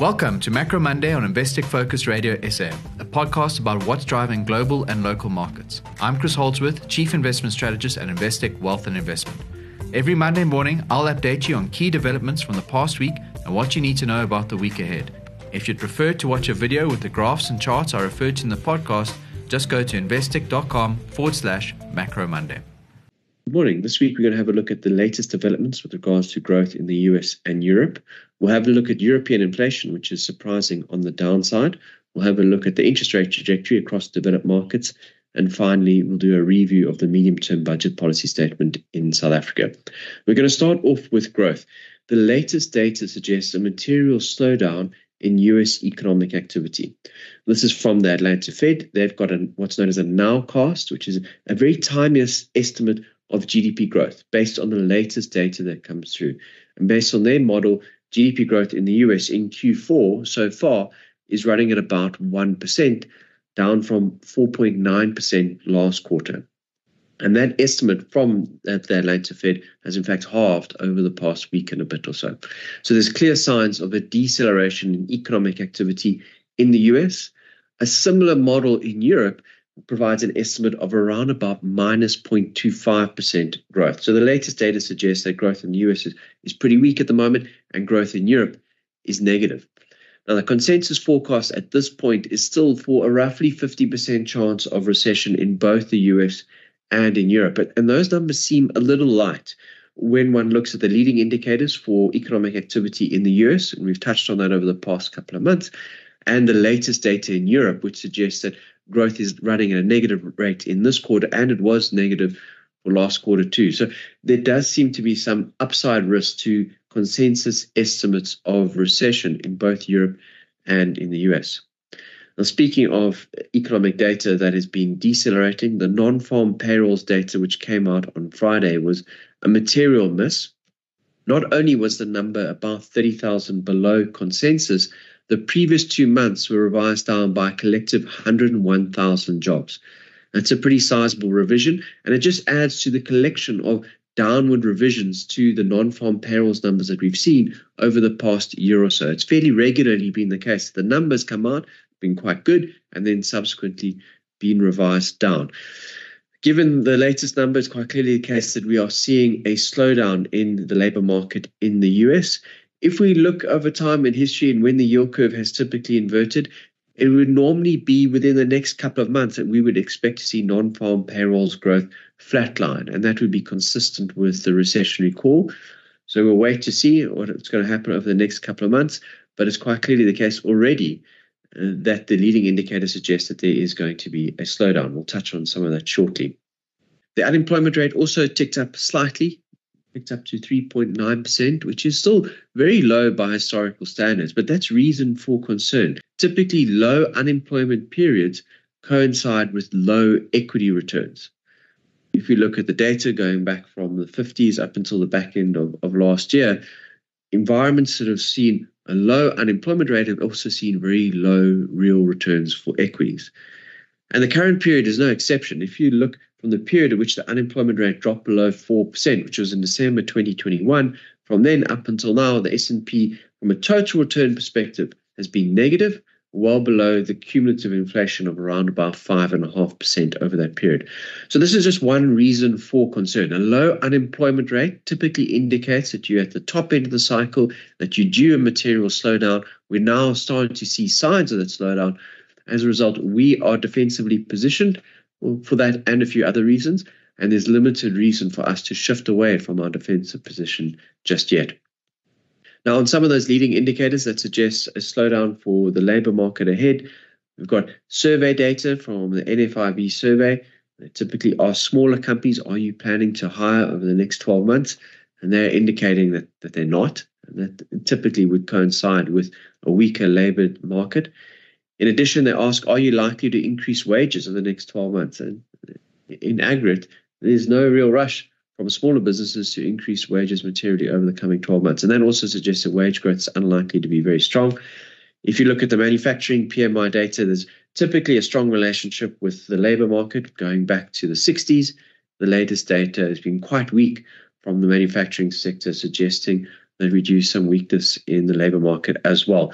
Welcome to Macro Monday on Investec Focus Radio SA, a podcast about what's driving global and local markets. I'm Chris Holdsworth, Chief Investment Strategist at Investec Wealth and Investment. Every Monday morning, I'll update you on key developments from the past week and what you need to know about the week ahead. If you'd prefer to watch a video with the graphs and charts I referred to in the podcast, just go to investec.com forward slash macro Monday. Good morning. This week, we're going to have a look at the latest developments with regards to growth in the US and Europe. We'll have a look at European inflation, which is surprising on the downside. We'll have a look at the interest rate trajectory across developed markets. And finally, we'll do a review of the medium term budget policy statement in South Africa. We're going to start off with growth. The latest data suggests a material slowdown in US economic activity. This is from the Atlanta Fed. They've got a, what's known as a nowcast, which is a very tiny estimate of GDP growth based on the latest data that comes through. And based on their model, GDP growth in the US in Q4 so far is running at about 1%, down from 4.9% last quarter. And that estimate from the Atlanta Fed has in fact halved over the past week and a bit or so. So there's clear signs of a deceleration in economic activity in the US. A similar model in Europe provides an estimate of around about minus 0.25% growth. So the latest data suggests that growth in the US is, is pretty weak at the moment and growth in Europe is negative. Now, the consensus forecast at this point is still for a roughly 50% chance of recession in both the US and in Europe. And those numbers seem a little light when one looks at the leading indicators for economic activity in the US, and we've touched on that over the past couple of months, and the latest data in Europe, which suggests that growth is running at a negative rate in this quarter, and it was negative for last quarter too. So there does seem to be some upside risk to consensus estimates of recession in both Europe and in the US. Now, speaking of economic data that has been decelerating, the non farm payrolls data, which came out on Friday, was a material miss. Not only was the number about 30,000 below consensus, the previous two months were revised down by a collective 101,000 jobs. That's a pretty sizable revision, and it just adds to the collection of downward revisions to the non farm payrolls numbers that we've seen over the past year or so. It's fairly regularly been the case. The numbers come out, been quite good, and then subsequently been revised down. Given the latest numbers, quite clearly the case that we are seeing a slowdown in the labor market in the US if we look over time in history and when the yield curve has typically inverted, it would normally be within the next couple of months that we would expect to see non-farm payrolls growth flatline, and that would be consistent with the recessionary call. So we'll wait to see what's going to happen over the next couple of months, but it's quite clearly the case already uh, that the leading indicator suggests that there is going to be a slowdown. We'll touch on some of that shortly. The unemployment rate also ticked up slightly picked up to 3.9%, which is still very low by historical standards, but that's reason for concern. Typically, low unemployment periods coincide with low equity returns. If you look at the data going back from the 50s up until the back end of, of last year, environments that have seen a low unemployment rate have also seen very low real returns for equities. And the current period is no exception. If you look from the period at which the unemployment rate dropped below 4%, which was in December 2021. From then up until now, the S&P, from a total return perspective, has been negative, well below the cumulative inflation of around about 5.5% over that period. So this is just one reason for concern. A low unemployment rate typically indicates that you're at the top end of the cycle, that you're due a material slowdown. We're now starting to see signs of that slowdown. As a result, we are defensively positioned for that and a few other reasons. And there's limited reason for us to shift away from our defensive position just yet. Now, on some of those leading indicators that suggest a slowdown for the labor market ahead, we've got survey data from the NFIB survey. They typically are smaller companies. Are you planning to hire over the next 12 months? And they're indicating that, that they're not. And that typically would coincide with a weaker labor market. In addition, they ask, are you likely to increase wages in the next 12 months? And in aggregate, there's no real rush from smaller businesses to increase wages materially over the coming 12 months. And that also suggests that wage growth is unlikely to be very strong. If you look at the manufacturing PMI data, there's typically a strong relationship with the labor market going back to the 60s. The latest data has been quite weak from the manufacturing sector, suggesting that we do some weakness in the labor market as well.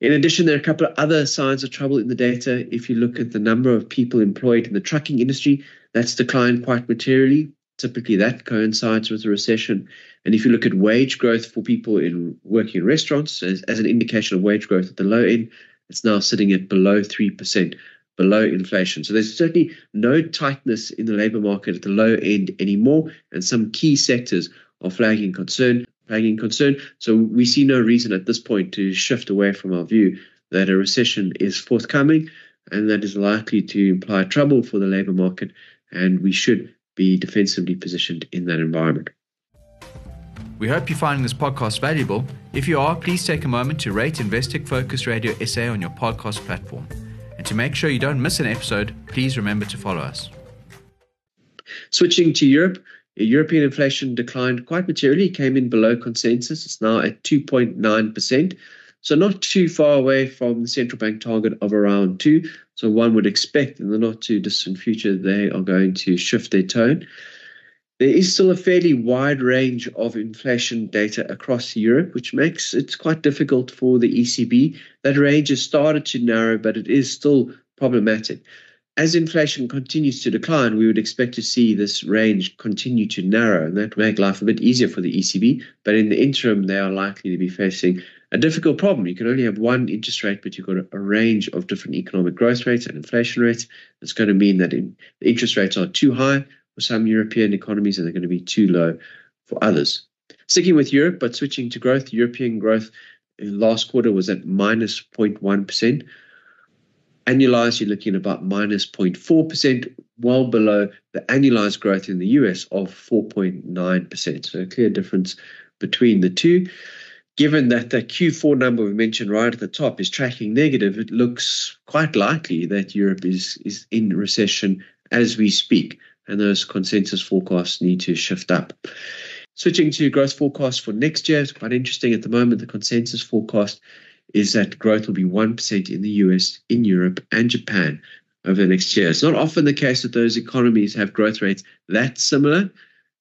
In addition, there are a couple of other signs of trouble in the data. If you look at the number of people employed in the trucking industry, that's declined quite materially. Typically, that coincides with a recession. And if you look at wage growth for people in working in restaurants as, as an indication of wage growth at the low end, it's now sitting at below 3%, below inflation. So there's certainly no tightness in the labor market at the low end anymore. And some key sectors are flagging concern flagging concern. So we see no reason at this point to shift away from our view that a recession is forthcoming and that is likely to imply trouble for the labor market, and we should be defensively positioned in that environment. We hope you're finding this podcast valuable. If you are, please take a moment to rate Investec Focus Radio SA on your podcast platform. And to make sure you don't miss an episode, please remember to follow us. Switching to Europe, European inflation declined quite materially, came in below consensus. It's now at 2.9%. So not too far away from the central bank target of around 2. So one would expect in the not too distant future they are going to shift their tone. There is still a fairly wide range of inflation data across Europe, which makes it quite difficult for the ECB. That range has started to narrow, but it is still problematic as inflation continues to decline, we would expect to see this range continue to narrow, and that make life a bit easier for the ECB. But in the interim, they are likely to be facing a difficult problem. You can only have one interest rate, but you've got a, range of different economic growth rates and inflation rates. It's going to mean that in, the interest rates are too high for some European economies, and they're going to be too low for others. Sticking with Europe, but switching to growth, European growth in last quarter was at minus 0.1. Annualized, you're looking at about minus 0.4%, well below the annualized growth in the US of 4.9%. So a clear difference between the two. Given that the Q4 number we mentioned right at the top is tracking negative, it looks quite likely that Europe is, is in recession as we speak, and those consensus forecasts need to shift up. Switching to growth forecasts for next year, it's quite interesting at the moment. The consensus forecast is that growth will be 1% in the US, in Europe, and Japan over the next year. It's not often the case that those economies have growth rates that similar.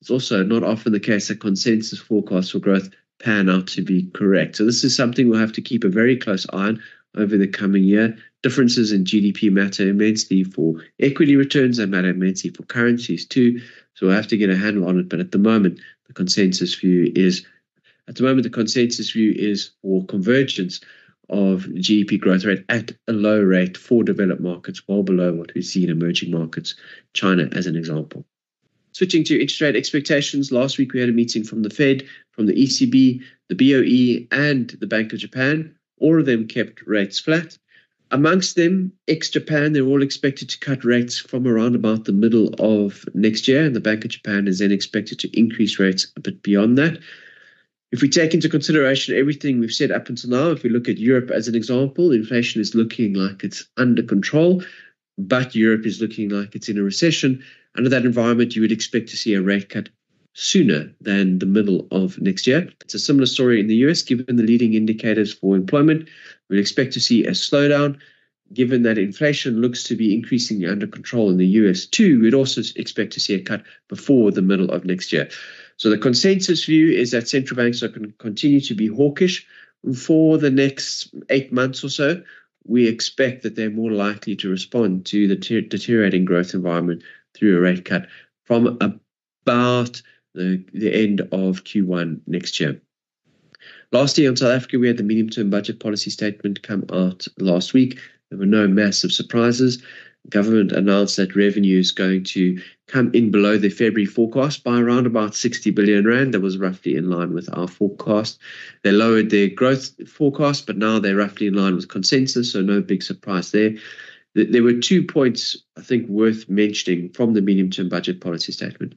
It's also not often the case that consensus forecasts for growth pan out to be correct. So this is something we'll have to keep a very close eye on over the coming year. Differences in GDP matter immensely for equity returns, they matter immensely for currencies too. So we'll have to get a handle on it. But at the moment, the consensus view is at the moment, the consensus view is for convergence of GDP growth rate at a low rate for developed markets, well below what we see in emerging markets, China as an example. Switching to interest rate expectations, last week we had a meeting from the Fed, from the ECB, the BOE, and the Bank of Japan. All of them kept rates flat. Amongst them, ex Japan, they're all expected to cut rates from around about the middle of next year, and the Bank of Japan is then expected to increase rates a bit beyond that. If we take into consideration everything we've said up until now, if we look at Europe as an example, inflation is looking like it's under control, but Europe is looking like it's in a recession. Under that environment, you would expect to see a rate cut sooner than the middle of next year. It's a similar story in the US, given the leading indicators for employment. We'd expect to see a slowdown. Given that inflation looks to be increasingly under control in the US too, we'd also expect to see a cut before the middle of next year. So the consensus view is that central banks are going to continue to be hawkish for the next eight months or so. We expect that they're more likely to respond to the ter- deteriorating growth environment through a rate cut from about the, the end of Q1 next year. Lastly, on South Africa, we had the medium term budget policy statement come out last week. There were no massive surprises government announced that revenue is going to come in below the February forecast by around about 60 billion rand. That was roughly in line with our forecast. They lowered their growth forecast, but now they're roughly in line with consensus, so no big surprise there. There were two points I think worth mentioning from the medium term budget policy statement.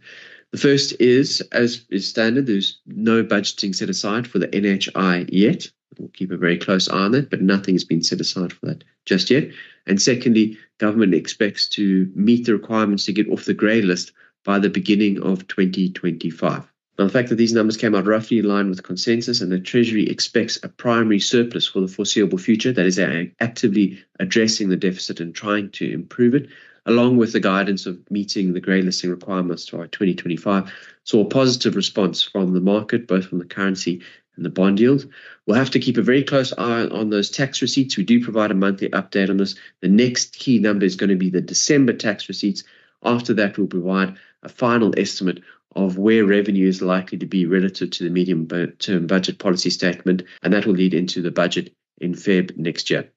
The first is, as is standard, there's no budgeting set aside for the NHI yet. We'll keep a very close eye on it, but nothing has been set aside for that just yet. And secondly, government expects to meet the requirements to get off the grey list by the beginning of 2025. Now, the fact that these numbers came out roughly in line with consensus and the Treasury expects a primary surplus for the foreseeable future, that is, actively addressing the deficit and trying to improve it, along with the guidance of meeting the grey listing requirements to our 2025, saw a positive response from the market, both from the currency and the bond yield. We'll have to keep a very close eye on those tax receipts. We do provide a monthly update on this. The next key number is going to be the December tax receipts. After that, we'll provide a final estimate of where revenue is likely to be relative to the medium term budget policy statement, and that will lead into the budget in Feb next year.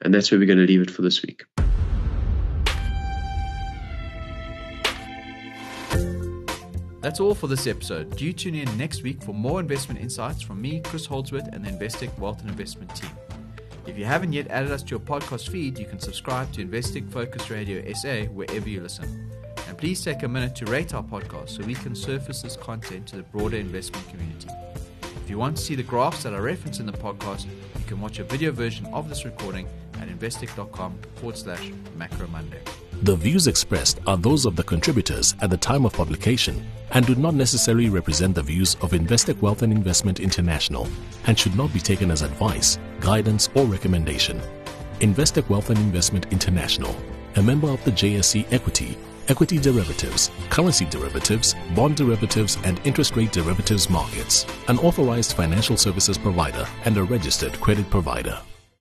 And that's where we're going to leave it for this week. That's all for this episode. Do tune in next week for more investment insights from me, Chris Holdsworth, and the Investec Wealth and Investment team. If you haven't yet added us to your podcast feed, you can subscribe to Investec Focus Radio SA wherever you listen. And please take a minute to rate our podcast so we can surface this content to the broader investment community. If you want to see the graphs that are referenced in the podcast, you can watch a video version of this recording at investec.com forward slash macro Monday. The views expressed are those of the contributors at the time of publication and do not necessarily represent the views of Investec Wealth and Investment International and should not be taken as advice, guidance, or recommendation. Investec Wealth and Investment International, a member of the JSE Equity, Equity Derivatives, Currency Derivatives, Bond Derivatives, and Interest Rate Derivatives markets, an authorized financial services provider and a registered credit provider.